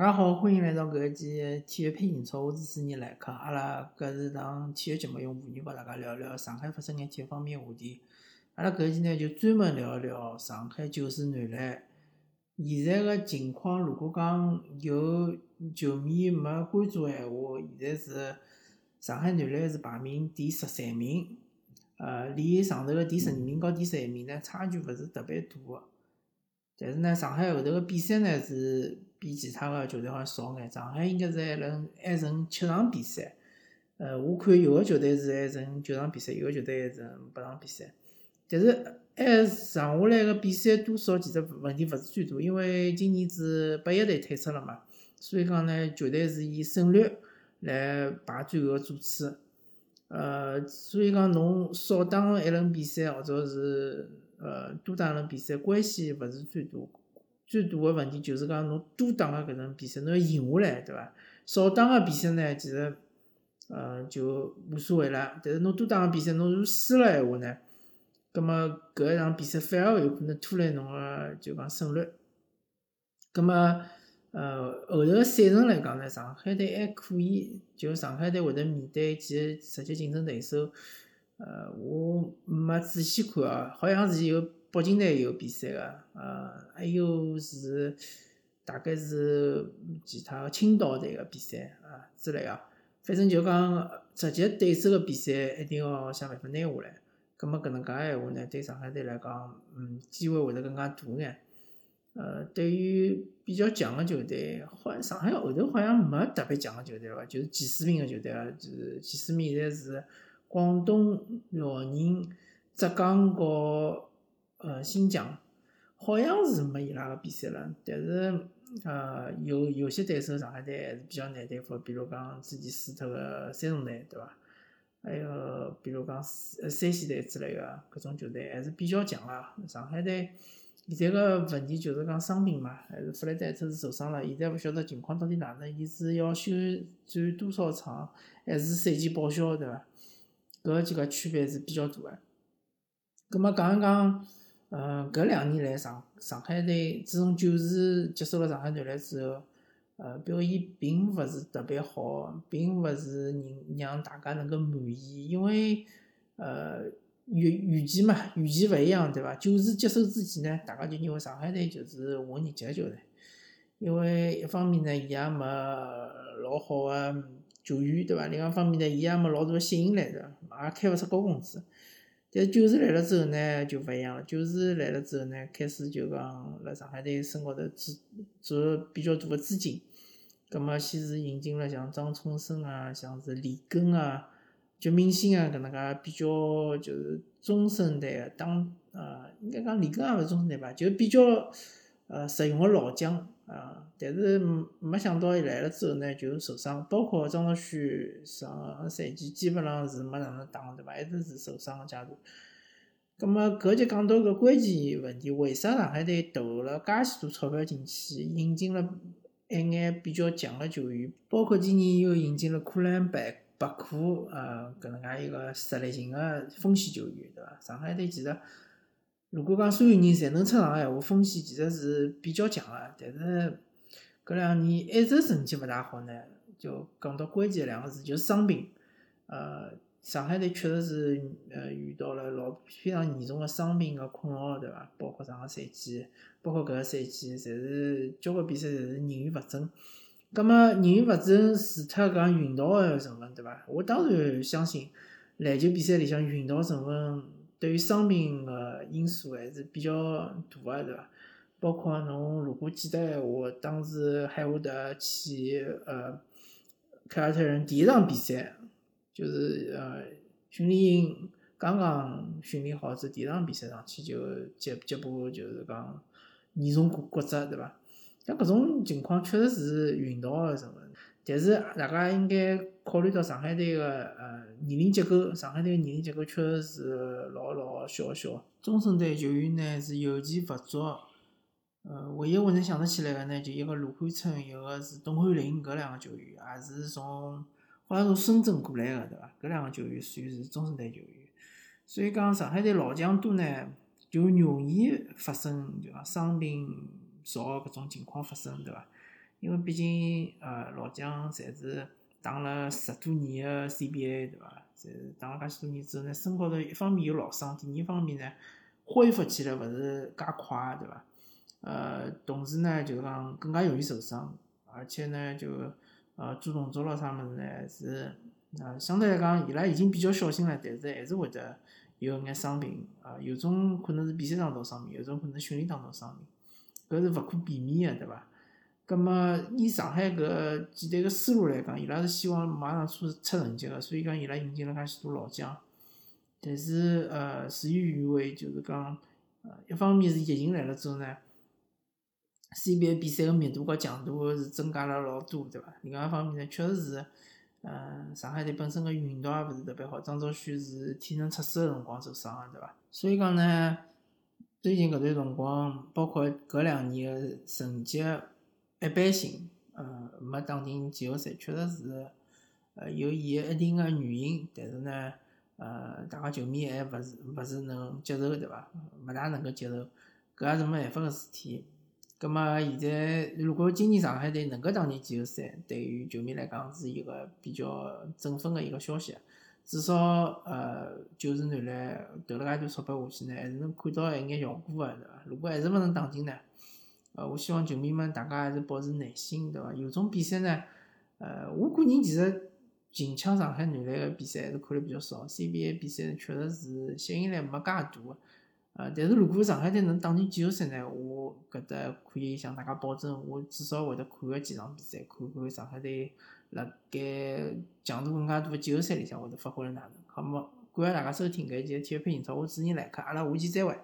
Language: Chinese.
大家好，欢迎来到搿一期体育配英超，我是主持人来客。阿拉搿是档体育节目，用妇女帮大家聊聊上海发生眼体育方面话题。阿拉搿一期呢，就专门聊一聊上海九四男篮现在个情况。如果讲有球迷没关注个闲话，现在是上海男篮是排名第十三名，呃，离上头个第十二名和第十一名呢，差距勿是特别大。但是呢，上海后头个比赛呢是比其他个球队好像少眼。上海应该是还能还剩七场比赛，呃，我看有个球队是还剩九场比赛，有个球队还剩八场比赛。但是还剩下来个比赛多少其实问题勿是最大，因为今年子八一队退出了嘛，所以讲呢，球队是以胜率来排最后个座次。呃，所以讲侬少打一轮比赛，或者是。呃，多打轮比赛关系勿是最大，最大个问题就是讲侬多打个搿种比赛，侬要赢下来，对伐？少打个比赛呢，其实呃就无所谓了。但是侬多打个比赛，侬如果输了闲话呢，葛末搿一场比赛反而有可能拖累侬个就讲胜率。葛末呃后头赛程来讲呢，上海队还可以，就上海队会得面对几个直接竞争对手。呃，我没仔细看啊，好像是有北京队有比赛个，呃，还有是大概是其他青岛队个比赛啊之类个，反正就讲直接对手个比赛一定要想办法拿下来。葛末搿能介闲话呢，对上海队来讲，嗯，机会会得更加大眼。呃，对于比较强个球队，好像上海后头好像没特别强个球队了，就是前四名个球队啊，就是前四名现在是。广东、辽宁、浙江和呃新疆，好像是没伊拉个比赛了。但是呃有有些对手上海队还是比较难对付，比如讲之前输脱个山东队，对伐？还有比如讲呃山西队之类个搿种球队还是比较强个。上海队现在个问题就是讲伤病嘛，还是弗莱戴特是受伤了，现在勿晓得情况到底哪能，伊是要休战多少场，还是赛季报销，对伐？搿几个区别是比较大个。葛末讲一讲，呃，搿两年来上上海队自从九四结束了上海男篮之后，呃，表现并勿是特别好，并勿是让让大家能够满意，因为呃预预期嘛，预期勿一样，对伐？九四结束之前呢，大家就认为上海队就是下年级个球队，因为一方面呢，伊也没老好个。球员对伐？另外一方面呢，伊也没老大个吸引力对伐？也开勿出高工资。但是九四来了之后呢，就勿一样了。九四来了之后呢，开始就讲辣上海队身高头注注比较大个资金。葛末先是引进了像张冲生啊，像是李根啊，就明星啊搿能介比较就是中生代个当呃，应该讲李根也勿是中生代吧，就比较呃实用个老将。啊！但是没想到伊来了之后呢，就受伤，包括张兆旭上赛季基本上是没哪能打，对伐？一直是受伤个阶段。葛末搿就讲到个关键问题，为啥上海队投了介许多钞票进去，引进了一眼比较强个球员，包括今年又引进了库兰白白库，呃，搿能介一个实力型个锋线球员，对伐？上海队其实。如果讲所有人侪能出场个闲话，风险其实是比较强个。但是搿两年一直成绩勿大好呢，就讲到关键两个字，就是伤病。呃，上海队确实是呃遇到了老非常严重个伤病个困扰，对伐？包括上个赛季，包括搿个赛季，侪是交关比赛侪是人员勿整。葛末人员勿整，除脱讲运道个成分，对伐？我当然相信篮球比赛里向运道成分。对于伤病个因素还是比较大个，对伐？包括侬如果记得闲话，当时海沃德去呃凯尔特人第一场比赛，就是呃训练营刚刚训练好之第一场比赛上去就脚脚部就是讲严重骨骨折，对伐？像搿种情况确实是运道个成分。但是大家应该考虑到上海队个呃年龄结构，上海队个年龄结构确实是老老小小。中生代球员呢是尤其勿足，呃，唯一我能想得起来个呢，就一个卢汉春，一个是董翰林，搿两个球员也是从好像从深圳过来个，对伐？搿两个球员算是中生代球员。所以讲上海队老将多呢，就容易发生就讲伤病少搿种情况发生，对伐？因为毕竟呃老将侪是打了十多年个 CBA 对伐？侪是打了介许多年之后呢，身高头一方面有老伤，第二方面呢恢复起来勿是介快对伐？呃，同时呢就是讲更加容易受伤，而且呢就呃做动作咯啥物事呢是呃相对来讲伊拉已经比较小心了，但是还是会得有眼伤病啊，有种可能是比赛当中伤病，有种可能训练当中伤病，搿是勿可避免个对伐？葛末以上海搿几队个思路来讲，伊拉是希望马上出出成绩个，所以讲伊拉引进了介许多老将。但是呃，事与愿违，就是讲呃，一方面是疫情来了之后呢，CBA 比赛个密度和强度是增加了老多，对伐？另外一方面呢，确实是，呃，上海队本身个运道也勿是特别好，张兆旭是体能测试个辰光受伤个，对伐？所以讲呢，最近搿段辰光，包括搿两年个成绩。一般性，呃，没打进季后赛，确实是，呃，有伊个一定个原因。但是呢，呃，大家球迷还勿是勿是能接受，对伐？勿大能够接受，搿也是没办法个事体。葛末现在，如果今年上海队能够打进季后赛，对于球迷来讲是一个比较振奋个一个消息。至少，呃，九十男篮投了介多钞票下去呢，还是能看到一眼效果个，对伐？如果还是勿能打进呢？呃，我希望球迷们大家还是保持耐心，对伐？有种比赛呢，呃，我个人其实近腔上海男篮个比赛还是看了比较少，CBA 比赛确实是吸引力没介大个。呃，但是如果上海队能打进季后赛呢，我搿搭可以向大家保证，我至少会得看个几场比赛，看看上海队辣盖强度更加大个季后赛里向会得发挥了哪能。好么，感谢大家收听搿一期体育配英超，我是主持人来客，阿拉下期再会。